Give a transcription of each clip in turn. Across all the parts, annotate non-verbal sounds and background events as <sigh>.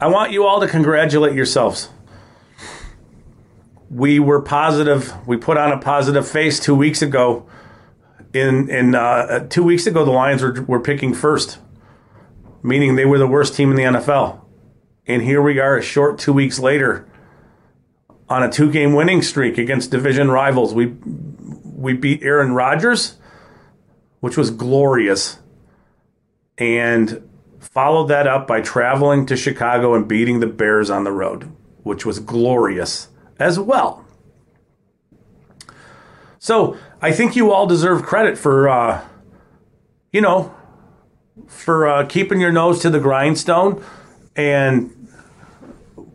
I want you all to congratulate yourselves. We were positive. We put on a positive face two weeks ago. In in uh, two weeks ago, the Lions were were picking first, meaning they were the worst team in the NFL. And here we are, a short two weeks later, on a two game winning streak against division rivals. We we beat Aaron Rodgers, which was glorious, and followed that up by traveling to Chicago and beating the Bears on the road, which was glorious as well. So I think you all deserve credit for, uh, you know, for uh, keeping your nose to the grindstone and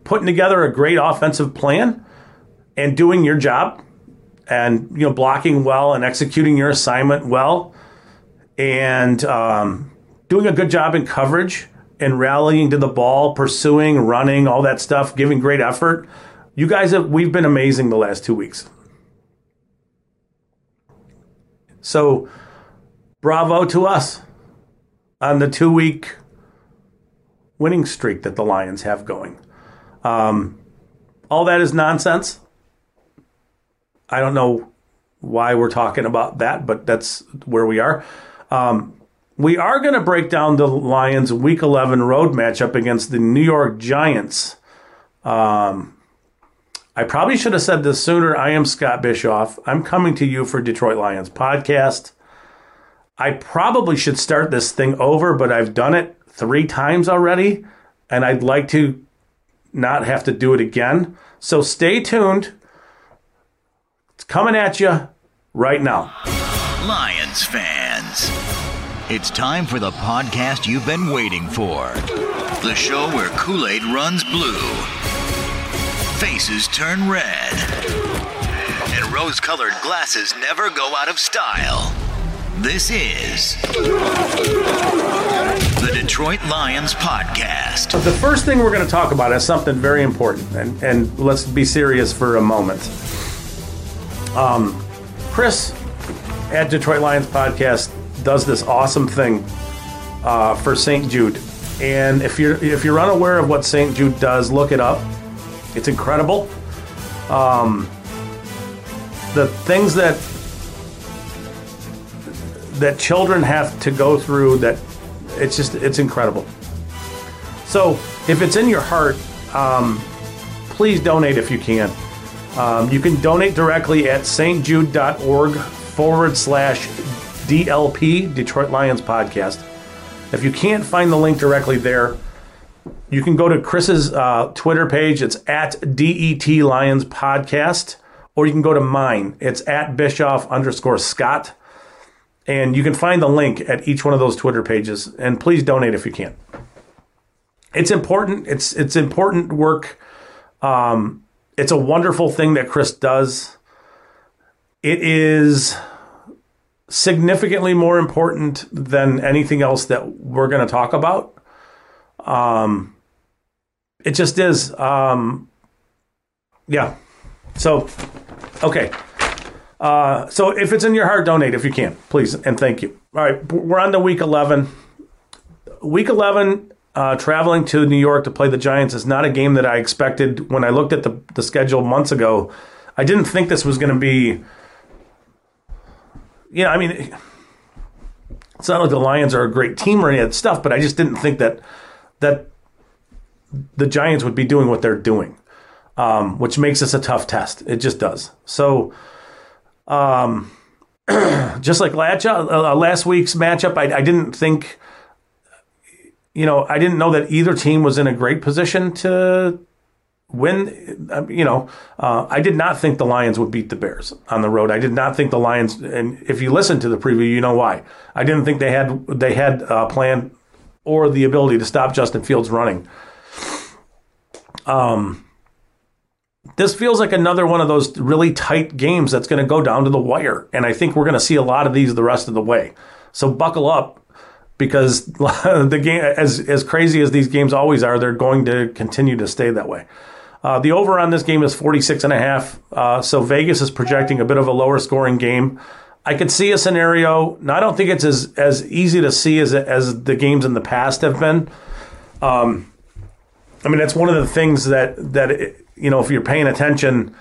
putting together a great offensive plan and doing your job and you know blocking well and executing your assignment well and um, doing a good job in coverage and rallying to the ball, pursuing, running, all that stuff, giving great effort. You guys have we've been amazing the last two weeks. So bravo to us on the two week winning streak that the Lions have going. Um, all that is nonsense. I don't know why we're talking about that, but that's where we are. Um, we are going to break down the Lions' Week 11 road matchup against the New York Giants. Um, I probably should have said this sooner. I am Scott Bischoff. I'm coming to you for Detroit Lions podcast. I probably should start this thing over, but I've done it three times already, and I'd like to not have to do it again. So stay tuned. It's coming at you right now. Lions fans, it's time for the podcast you've been waiting for. The show where Kool Aid runs blue, faces turn red, and rose colored glasses never go out of style. This is the Detroit Lions Podcast. The first thing we're going to talk about is something very important, and, and let's be serious for a moment. Um, Chris at Detroit Lions Podcast does this awesome thing uh, for St. Jude, and if you're if you're unaware of what St. Jude does, look it up. It's incredible. Um, the things that that children have to go through that it's just it's incredible. So if it's in your heart, um, please donate if you can. Um, you can donate directly at stjude.org forward slash DLP, Detroit Lions Podcast. If you can't find the link directly there, you can go to Chris's uh, Twitter page. It's at DET Lions Podcast. Or you can go to mine. It's at Bischoff underscore Scott. And you can find the link at each one of those Twitter pages. And please donate if you can. It's important. It's it's important work. Um, it's a wonderful thing that Chris does. It is significantly more important than anything else that we're going to talk about. Um, it just is. Um, yeah. So, okay. Uh, so if it's in your heart, donate if you can, please, and thank you. All right, we're on to week 11. Week 11, uh, traveling to New York to play the Giants is not a game that I expected when I looked at the, the schedule months ago. I didn't think this was going to be, you know, I mean, it's not like the Lions are a great team or any of that stuff, but I just didn't think that that the Giants would be doing what they're doing, um, which makes this a tough test. It just does. So, um, <clears throat> just like last, uh, last week's matchup, I, I, didn't think, you know, I didn't know that either team was in a great position to win. Uh, you know, uh, I did not think the Lions would beat the Bears on the road. I did not think the Lions, and if you listen to the preview, you know why. I didn't think they had they had a plan or the ability to stop Justin Fields running. Um this feels like another one of those really tight games that's going to go down to the wire. And I think we're going to see a lot of these the rest of the way. So buckle up because <laughs> the game, as, as crazy as these games always are, they're going to continue to stay that way. Uh, the over on this game is 46 and a half. Uh, so Vegas is projecting a bit of a lower scoring game. I could see a scenario. Now, I don't think it's as, as easy to see as, as the games in the past have been. Um, I mean, that's one of the things that that it, you know, if you're paying attention,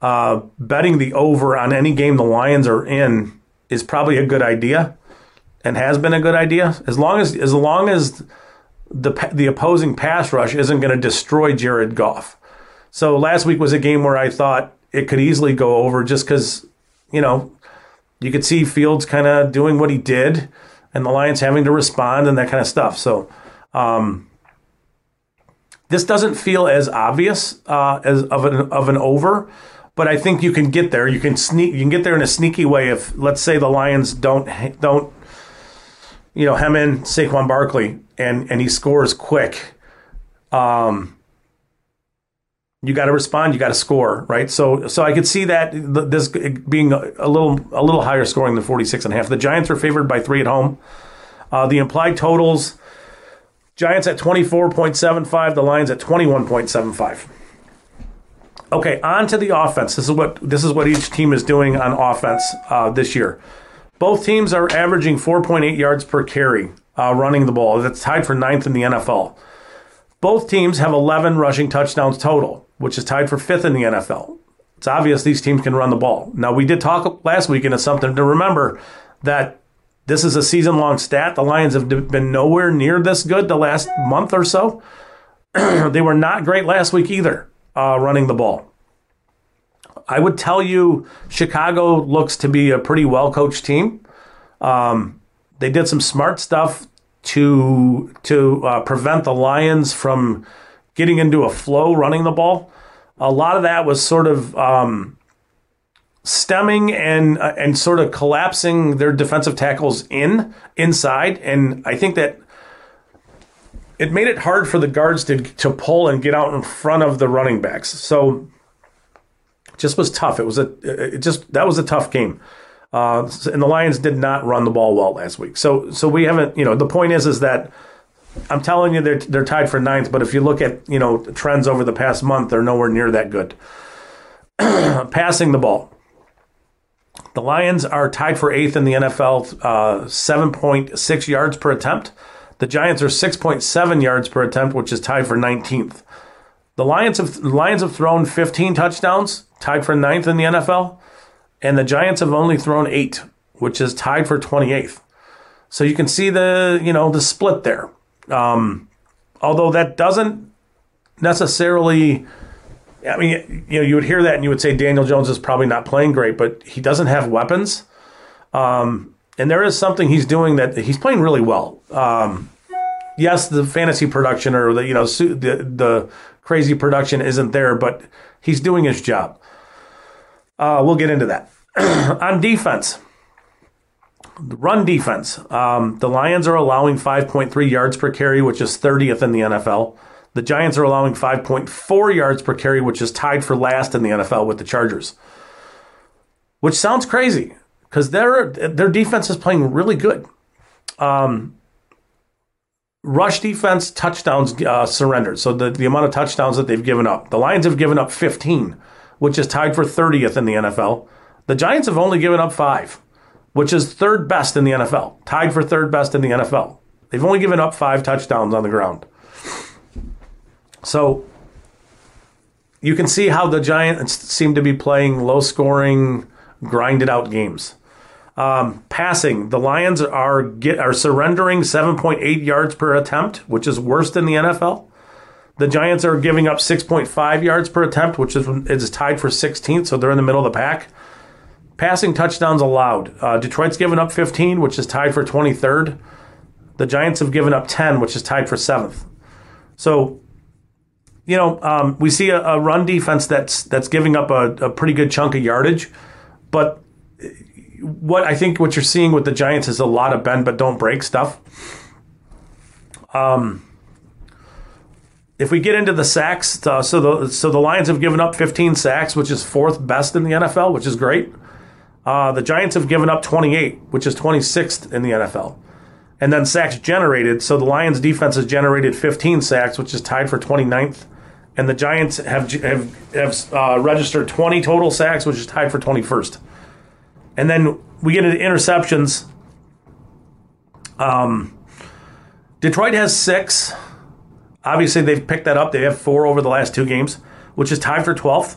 uh, betting the over on any game the Lions are in is probably a good idea, and has been a good idea as long as as long as the the opposing pass rush isn't going to destroy Jared Goff. So last week was a game where I thought it could easily go over just because you know you could see Fields kind of doing what he did, and the Lions having to respond and that kind of stuff. So. Um, this doesn't feel as obvious uh, as of an of an over, but I think you can get there. You can sneak. You can get there in a sneaky way if, let's say, the Lions don't don't, you know, hem in Saquon Barkley and and he scores quick. Um, you got to respond. You got to score, right? So so I could see that this being a little a little higher scoring than 46 and a half. The Giants are favored by three at home. Uh, the implied totals Giants at 24.75, the Lions at 21.75. Okay, on to the offense. This is what this is what each team is doing on offense uh, this year. Both teams are averaging 4.8 yards per carry uh, running the ball. That's tied for ninth in the NFL. Both teams have 11 rushing touchdowns total, which is tied for fifth in the NFL. It's obvious these teams can run the ball. Now, we did talk last week, and it's something to remember that this is a season long stat. The Lions have been nowhere near this good the last month or so. <clears throat> they were not great last week either, uh, running the ball. I would tell you Chicago looks to be a pretty well coached team. Um, they did some smart stuff to to uh, prevent the Lions from getting into a flow running the ball. A lot of that was sort of um, stemming and uh, and sort of collapsing their defensive tackles in inside, and I think that it made it hard for the guards to to pull and get out in front of the running backs. So just was tough. It was a it just that was a tough game. Uh, and the Lions did not run the ball well last week. So so we haven't, you know, the point is is that I'm telling you they're they're tied for ninth, but if you look at, you know, trends over the past month, they're nowhere near that good. <clears throat> Passing the ball. The Lions are tied for eighth in the NFL, uh, 7.6 yards per attempt. The Giants are 6.7 yards per attempt, which is tied for 19th. The Lions have Lions have thrown 15 touchdowns, tied for ninth in the NFL, and the Giants have only thrown eight, which is tied for 28th. So you can see the you know the split there. Um, although that doesn't necessarily I mean, you know, you would hear that and you would say Daniel Jones is probably not playing great, but he doesn't have weapons. Um, and there is something he's doing that he's playing really well. Um, yes, the fantasy production or the you know the the crazy production isn't there, but he's doing his job. Uh, we'll get into that <clears throat> on defense. Run defense. Um, the Lions are allowing 5.3 yards per carry, which is 30th in the NFL. The Giants are allowing 5.4 yards per carry, which is tied for last in the NFL with the Chargers. Which sounds crazy because their their defense is playing really good. Um, rush defense touchdowns uh, surrendered. So the, the amount of touchdowns that they've given up. The Lions have given up 15, which is tied for 30th in the NFL. The Giants have only given up five, which is third best in the NFL, tied for third best in the NFL. They've only given up five touchdowns on the ground. So you can see how the Giants seem to be playing low scoring, grinded out games. Um, passing, the Lions are get, are surrendering 7.8 yards per attempt, which is worse than the NFL. The Giants are giving up 6.5 yards per attempt, which is, is tied for 16th, so they're in the middle of the pack. Passing touchdowns allowed. Uh, Detroit's given up 15, which is tied for 23rd. The Giants have given up 10, which is tied for 7th. So you know, um, we see a, a, run defense that's that's giving up a, a, pretty good chunk of yardage, but what I think what you're seeing with the Giants is a lot of bend but don't break stuff. Um, if we get into the sacks, uh, so the so the Lions have given up 15 sacks, which is fourth best in the NFL, which is great. Uh, the Giants have given up 28, which is 26th in the NFL. And then sacks generated. So the Lions defense has generated 15 sacks, which is tied for 29th and the Giants have have, have uh, registered 20 total sacks, which is tied for 21st. And then we get into interceptions. Um, Detroit has six. Obviously, they've picked that up. They have four over the last two games, which is tied for 12th.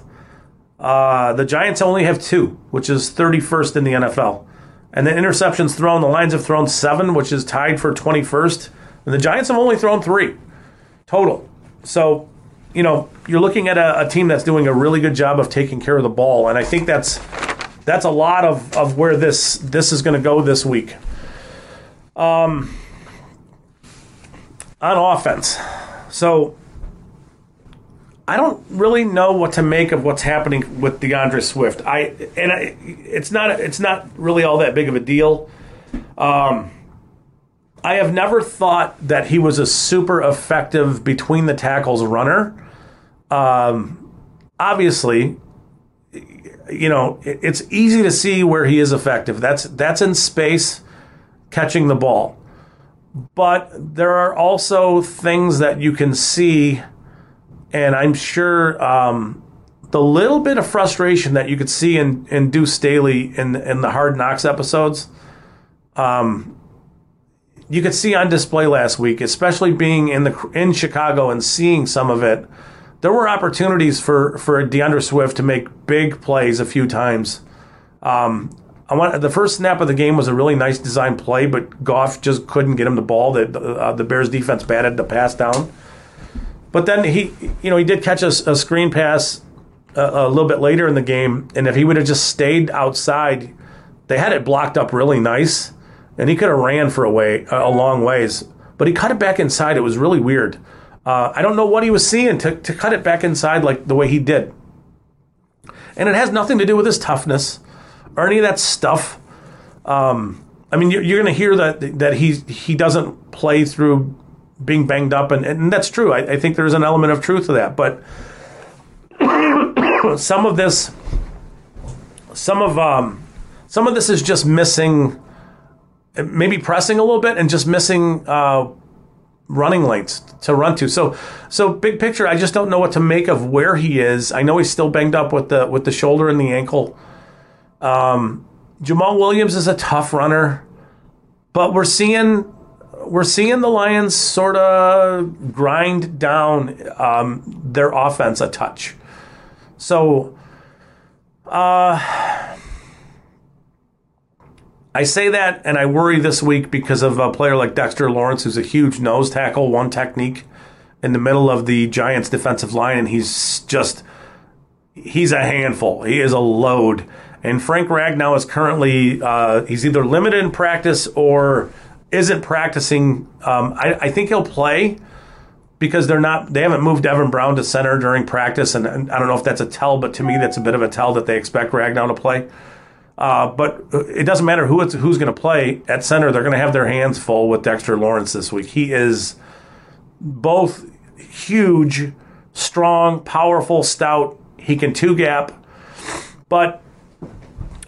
Uh, the Giants only have two, which is 31st in the NFL. And the interceptions thrown, the Lions have thrown seven, which is tied for 21st. And the Giants have only thrown three total. So, you know, you're looking at a, a team that's doing a really good job of taking care of the ball. And I think that's that's a lot of, of where this this is going to go this week. Um, on offense, so I don't really know what to make of what's happening with DeAndre Swift. I and I, it's not it's not really all that big of a deal. Um, I have never thought that he was a super effective between the tackles runner. Um, obviously, you know it's easy to see where he is effective. That's that's in space, catching the ball. But there are also things that you can see and I'm sure um, the little bit of frustration that you could see in, in Deuce Staley in in the Hard Knocks episodes, um, you could see on display last week, especially being in the in Chicago and seeing some of it. There were opportunities for for DeAndre Swift to make big plays a few times. Um, I want the first snap of the game was a really nice design play, but Goff just couldn't get him the ball. That uh, the Bears defense batted the pass down. But then he, you know, he did catch a, a screen pass a, a, little bit later in the game, and if he would have just stayed outside, they had it blocked up really nice, and he could have ran for a way a long ways. But he cut it back inside. It was really weird. Uh, I don't know what he was seeing to, to cut it back inside like the way he did. And it has nothing to do with his toughness or any of that stuff. Um, I mean, you're, you're going to hear that that he he doesn't play through being banged up, and, and that's true. I, I think there's an element of truth to that. But <coughs> some of this, some of um, some of this is just missing, maybe pressing a little bit, and just missing uh, running lanes to run to. So, so big picture, I just don't know what to make of where he is. I know he's still banged up with the with the shoulder and the ankle. Um, Jamaal Williams is a tough runner, but we're seeing we're seeing the Lions sort of grind down um, their offense a touch. So, uh, I say that and I worry this week because of a player like Dexter Lawrence, who's a huge nose tackle, one technique in the middle of the Giants' defensive line, and he's just he's a handful. He is a load. And Frank Ragnow is currently uh, he's either limited in practice or isn't practicing. Um, I, I, think he'll play because they're not. They haven't moved Evan Brown to center during practice, and, and I don't know if that's a tell, but to me, that's a bit of a tell that they expect Ragnow to play. Uh, but it doesn't matter who it's, who's going to play at center. They're going to have their hands full with Dexter Lawrence this week. He is both huge, strong, powerful, stout. He can two gap, but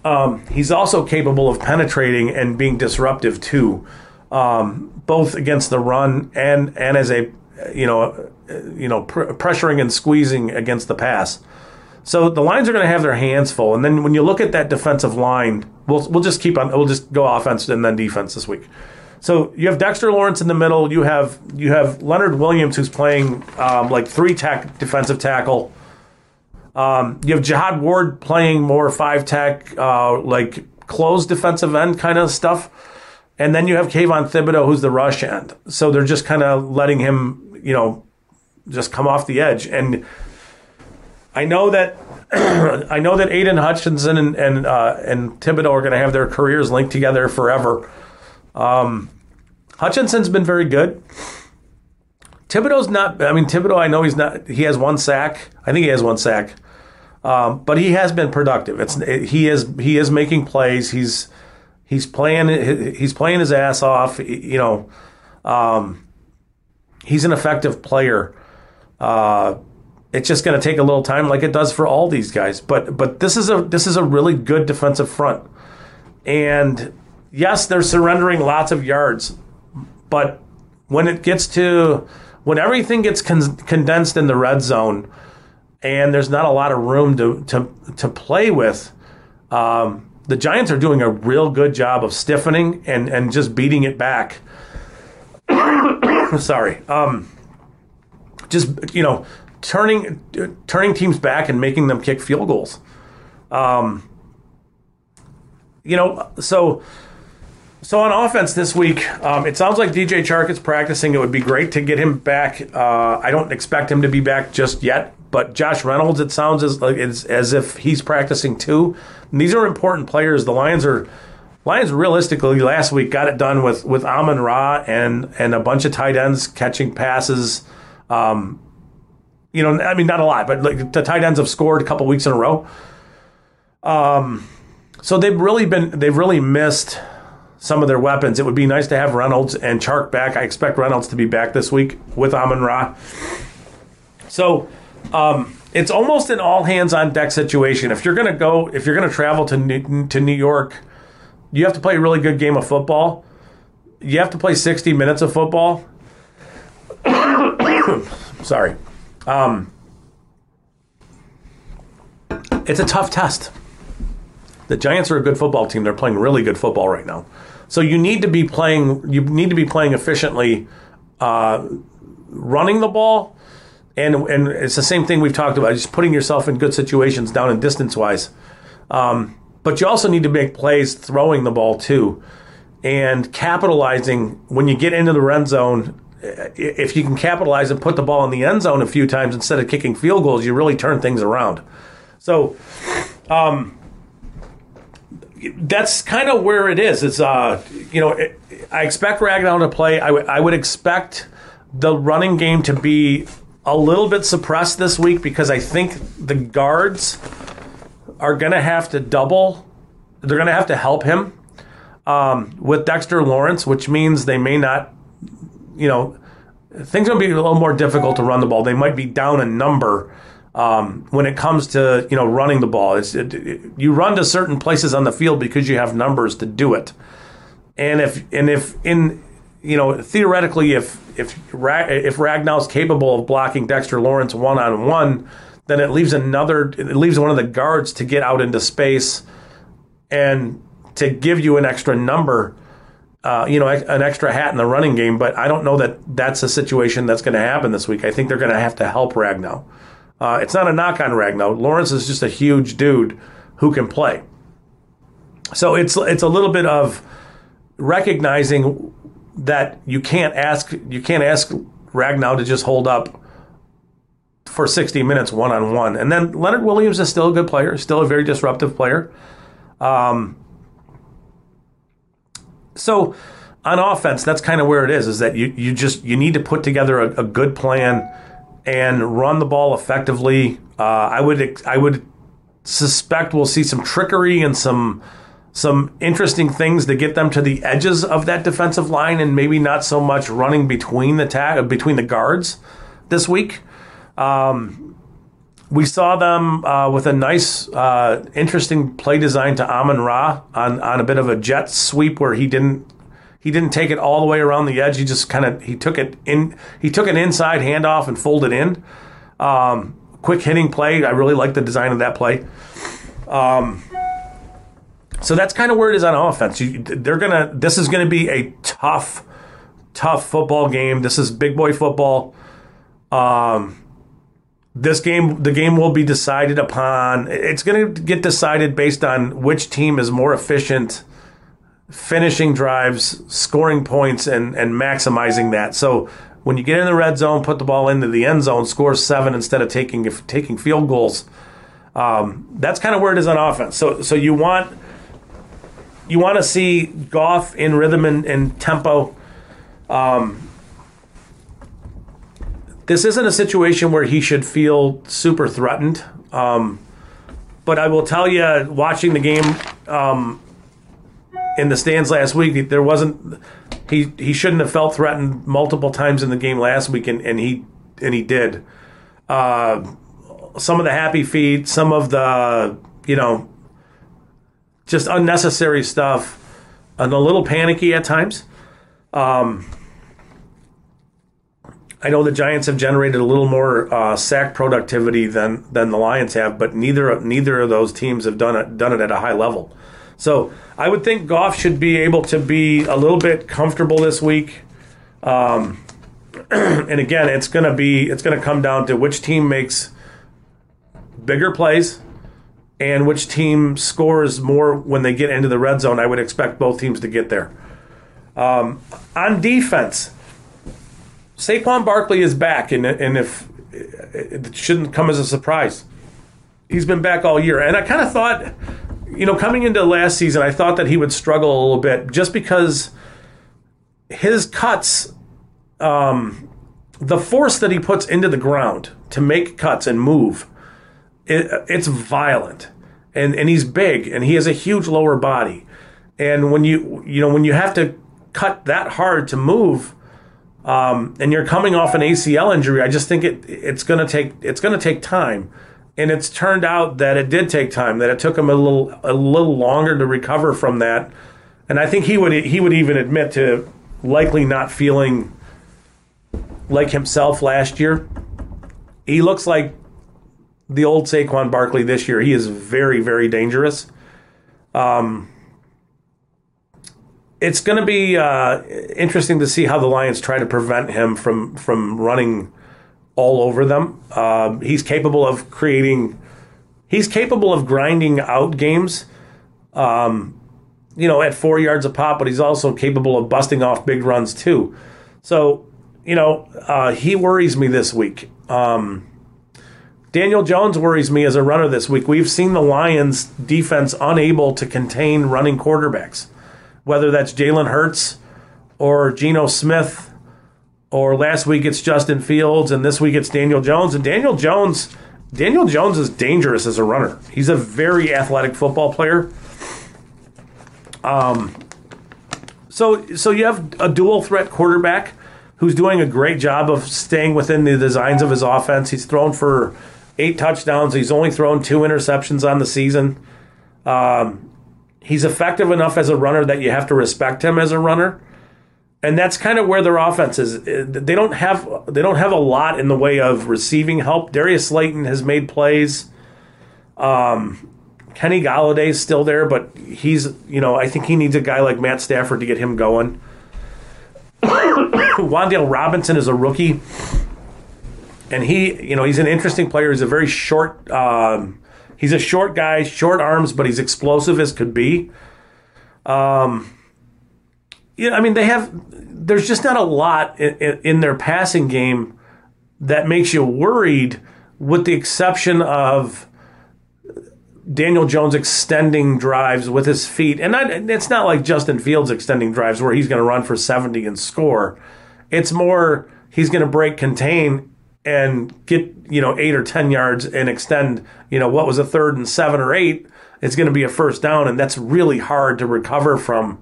um, he's also capable of penetrating and being disruptive too um, both against the run and and as a you know you know pr- pressuring and squeezing against the pass. So the lines are going to have their hands full, and then when you look at that defensive line, we'll we'll just keep on we'll just go offense and then defense this week. So you have Dexter Lawrence in the middle. You have you have Leonard Williams who's playing um, like three tech defensive tackle. Um, you have Jihad Ward playing more five tech, uh, like closed defensive end kind of stuff. And then you have Kayvon Thibodeaux, who's the rush end. So they're just kind of letting him, you know, just come off the edge. And I know that <clears throat> I know that Aidan Hutchinson and and, uh, and Thibodeaux are going to have their careers linked together forever. Um, Hutchinson's been very good. Thibodeaux's not. I mean, Thibodeaux. I know he's not. He has one sack. I think he has one sack, um, but he has been productive. It's he is he is making plays. He's He's playing. He's playing his ass off. You know, um, he's an effective player. Uh, it's just going to take a little time, like it does for all these guys. But but this is a this is a really good defensive front, and yes, they're surrendering lots of yards, but when it gets to when everything gets con- condensed in the red zone, and there's not a lot of room to to to play with. Um, the Giants are doing a real good job of stiffening and, and just beating it back. <coughs> Sorry. Um, just you know turning turning teams back and making them kick field goals. Um, you know, so so on offense this week, um, it sounds like DJ Chark is practicing. It would be great to get him back. Uh, I don't expect him to be back just yet, but Josh Reynolds, it sounds as like it's as if he's practicing too. And these are important players. The Lions are Lions realistically last week got it done with with Amon Ra and and a bunch of tight ends catching passes. Um, you know, I mean, not a lot, but like the tight ends have scored a couple weeks in a row. Um, so they've really been they've really missed some of their weapons. It would be nice to have Reynolds and Chark back. I expect Reynolds to be back this week with Amon Ra. So um, it's almost an all hands on deck situation. If you're gonna go, if you're gonna travel to New, to New York, you have to play a really good game of football. You have to play 60 minutes of football. <coughs> Sorry. Um, it's a tough test. The Giants are a good football team. They're playing really good football right now. So you need to be playing. You need to be playing efficiently, uh, running the ball, and and it's the same thing we've talked about. Just putting yourself in good situations down and distance wise. Um, but you also need to make plays throwing the ball too, and capitalizing when you get into the red zone if you can capitalize and put the ball in the end zone a few times instead of kicking field goals, you really turn things around. So, um, that's kind of where it is. It's uh, you know, it, I expect Ragnow to play. I, w- I would expect the running game to be a little bit suppressed this week because I think the guards are going to have to double. They're going to have to help him um, with Dexter Lawrence, which means they may not you know, things are going to be a little more difficult to run the ball. They might be down a number um, when it comes to you know running the ball. It, it, you run to certain places on the field because you have numbers to do it. And if and if in you know theoretically if if if Ragnow's capable of blocking Dexter Lawrence one on one, then it leaves another it leaves one of the guards to get out into space and to give you an extra number uh, you know, an extra hat in the running game, but I don't know that that's a situation that's going to happen this week. I think they're going to have to help Ragnow. Uh, it's not a knock on Ragnow. Lawrence is just a huge dude who can play. So it's it's a little bit of recognizing that you can't ask you can't ask Ragnow to just hold up for 60 minutes one on one. And then Leonard Williams is still a good player, still a very disruptive player. Um, so on offense, that's kind of where it is. Is that you you just you need to put together a, a good plan and run the ball effectively. Uh, I would I would suspect we'll see some trickery and some some interesting things to get them to the edges of that defensive line, and maybe not so much running between the tag between the guards this week. Um, we saw them uh, with a nice, uh, interesting play design to Amon Ra on, on a bit of a jet sweep where he didn't he didn't take it all the way around the edge. He just kind of he took it in he took an inside handoff and folded in. Um, quick hitting play. I really like the design of that play. Um, so that's kind of where it is on offense. You, they're gonna. This is gonna be a tough, tough football game. This is big boy football. Um, this game the game will be decided upon it's going to get decided based on which team is more efficient finishing drives scoring points and and maximizing that so when you get in the red zone put the ball into the end zone score seven instead of taking taking field goals um, that's kind of where it is on offense so so you want you want to see Goff in rhythm and, and tempo um, this isn't a situation where he should feel super threatened. Um, but I will tell you, watching the game um, in the stands last week, there wasn't he he shouldn't have felt threatened multiple times in the game last week, and, and he and he did. Uh, some of the happy feet, some of the you know, just unnecessary stuff, and a little panicky at times. Um, I know the Giants have generated a little more uh, sack productivity than than the Lions have, but neither neither of those teams have done it done it at a high level. So I would think Goff should be able to be a little bit comfortable this week. Um, <clears throat> and again, it's to be it's to come down to which team makes bigger plays and which team scores more when they get into the red zone. I would expect both teams to get there. Um, on defense, Saquon Barkley is back, and, and if it shouldn't come as a surprise, he's been back all year. And I kind of thought, you know, coming into last season, I thought that he would struggle a little bit just because his cuts, um, the force that he puts into the ground to make cuts and move, it, it's violent. And, and he's big and he has a huge lower body. And when you you know when you have to cut that hard to move, um, and you're coming off an ACL injury, I just think it it's gonna take it's gonna take time. And it's turned out that it did take time, that it took him a little a little longer to recover from that. And I think he would he would even admit to likely not feeling like himself last year. He looks like the old Saquon Barkley this year. He is very, very dangerous. Um, it's going to be uh, interesting to see how the Lions try to prevent him from from running all over them. Uh, he's capable of creating. He's capable of grinding out games, um, you know, at four yards a pop, but he's also capable of busting off big runs too. So, you know, uh, he worries me this week. Um, Daniel Jones worries me as a runner this week. We've seen the Lions defense unable to contain running quarterbacks whether that's Jalen Hurts or Geno Smith, or last week it's Justin Fields, and this week it's Daniel Jones. And Daniel Jones, Daniel Jones is dangerous as a runner. He's a very athletic football player. Um, so so you have a dual threat quarterback who's doing a great job of staying within the designs of his offense. He's thrown for eight touchdowns. He's only thrown two interceptions on the season. Um, he's effective enough as a runner that you have to respect him as a runner. And that's kind of where their offense is. They don't have they don't have a lot in the way of receiving help. Darius Slayton has made plays. Um, Kenny Golladay's still there, but he's you know I think he needs a guy like Matt Stafford to get him going. <coughs> Wan'Dale Robinson is a rookie, and he you know he's an interesting player. He's a very short. Um, He's a short guy, short arms, but he's explosive as could be. Um, yeah, I mean, they have. There's just not a lot in, in, their passing game that makes you worried, with the exception of Daniel Jones extending drives with his feet, and it's not like Justin Fields extending drives where he's going to run for 70 and score. It's more he's going to break contain and get you know eight or ten yards and extend you know what was a third and seven or eight it's going to be a first down and that's really hard to recover from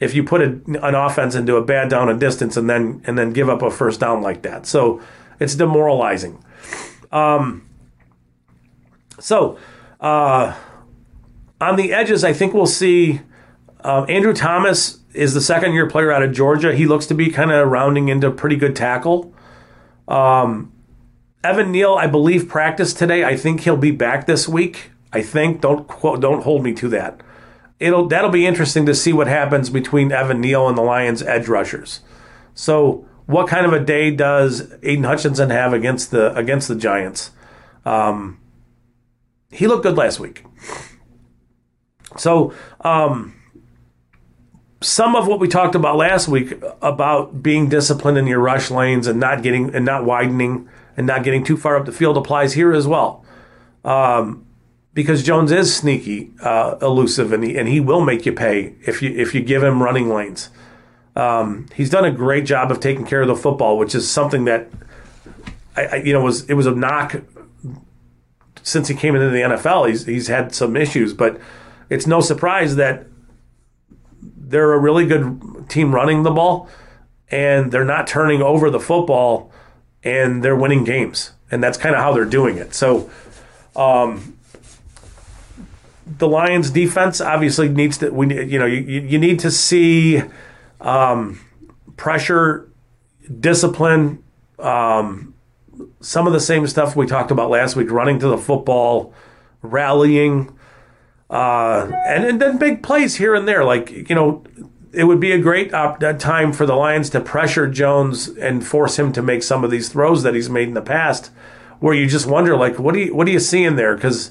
if you put a, an offense into a bad down and distance and then and then give up a first down like that. So it's demoralizing. Um, so uh, on the edges i think we'll see uh, andrew thomas is the second year player out of georgia. He looks to be kind of rounding into pretty good tackle. Um, Evan Neal, I believe, practiced today. I think he'll be back this week. I think. Don't quote, don't hold me to that. It'll that'll be interesting to see what happens between Evan Neal and the Lions edge rushers. So, what kind of a day does Aidan Hutchinson have against the against the Giants? Um, he looked good last week. So, um, some of what we talked about last week about being disciplined in your rush lanes and not getting and not widening and not getting too far up the field applies here as well. Um, because Jones is sneaky, uh, elusive, and he, and he will make you pay if you if you give him running lanes. Um, he's done a great job of taking care of the football, which is something that I, I, you know was it was a knock since he came into the NFL. He's he's had some issues, but it's no surprise that they're a really good team running the ball, and they're not turning over the football and they're winning games, and that's kind of how they're doing it. So, um, the Lions' defense obviously needs to. We you know you you need to see um, pressure, discipline, um, some of the same stuff we talked about last week: running to the football, rallying, uh, and, and then big plays here and there. Like you know, it would be a great op- time for the Lions to pressure Jones and force him to make some of these throws that he's made in the past, where you just wonder, like, what do you what do you see in there? Because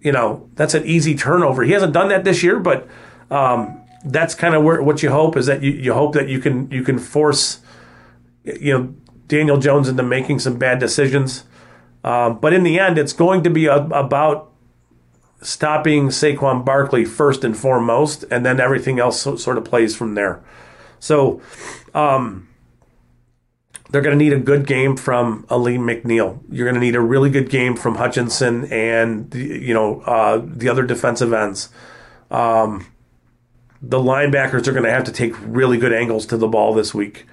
you know that's an easy turnover. He hasn't done that this year, but um, that's kind of where what you hope is that you, you hope that you can you can force you know Daniel Jones into making some bad decisions. Um, but in the end, it's going to be a, about stopping Saquon Barkley first and foremost, and then everything else so, sort of plays from there. So um, they're going to need a good game from Alim McNeil. You're going to need a really good game from Hutchinson and you know uh, the other defensive ends. Um, the linebackers are going to have to take really good angles to the ball this week.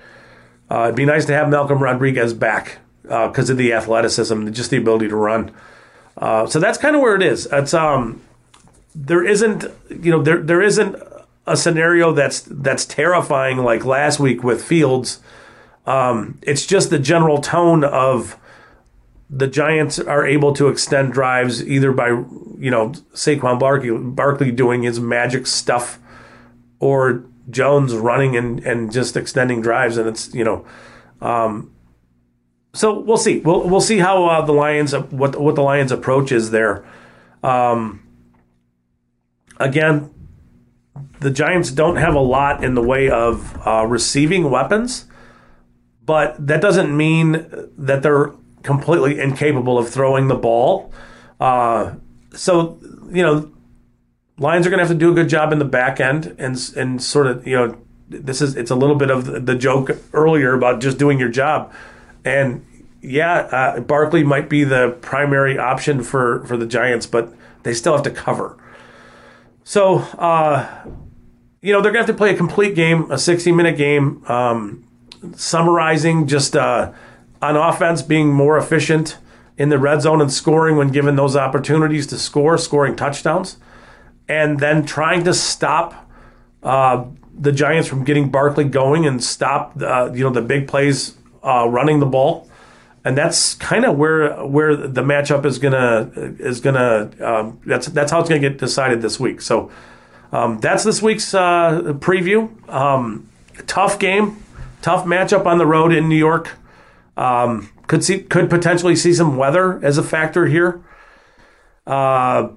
Uh, it'd be nice to have Malcolm Rodriguez back because uh, of the athleticism, just the ability to run. Uh, so that's kind of where it is. It's um, there isn't you know there there isn't a scenario that's that's terrifying like last week with Fields. Um, it's just the general tone of the Giants are able to extend drives either by you know Saquon Barkley, Barkley doing his magic stuff or Jones running and, and just extending drives, and it's you know, um, so we'll see. We'll we'll see how uh, the Lions what what the Lions approach is there. Um, again, the Giants don't have a lot in the way of uh, receiving weapons, but that doesn't mean that they're completely incapable of throwing the ball. Uh, so you know Lions are going to have to do a good job in the back end and and sort of you know this is it's a little bit of the joke earlier about just doing your job, and yeah, uh, Barkley might be the primary option for for the Giants, but they still have to cover. So uh, you know they're going to have to play a complete game, a sixty minute game, um, summarizing just uh, on offense being more efficient in the red zone and scoring when given those opportunities to score, scoring touchdowns and then trying to stop uh, the Giants from getting Barkley going and stop uh, you know the big plays uh, running the ball. And that's kind of where where the matchup is gonna is gonna um, that's that's how it's gonna get decided this week. So um, that's this week's uh, preview. Um, tough game, tough matchup on the road in New York. Um, could see could potentially see some weather as a factor here. Uh,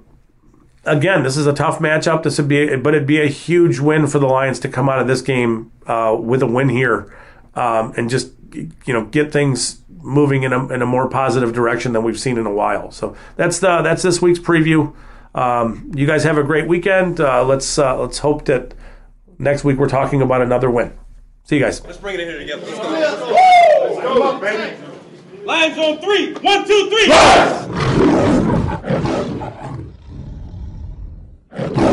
again, this is a tough matchup. This would be, but it'd be a huge win for the Lions to come out of this game uh, with a win here um, and just you know get things moving in a, in a more positive direction than we've seen in a while. So that's the that's this week's preview. Um, you guys have a great weekend. Uh, let's uh, let's hope that next week we're talking about another win. See you guys. Let's bring it in here together. Let's go. Let's go, let's go. Lions on three. One, two, three.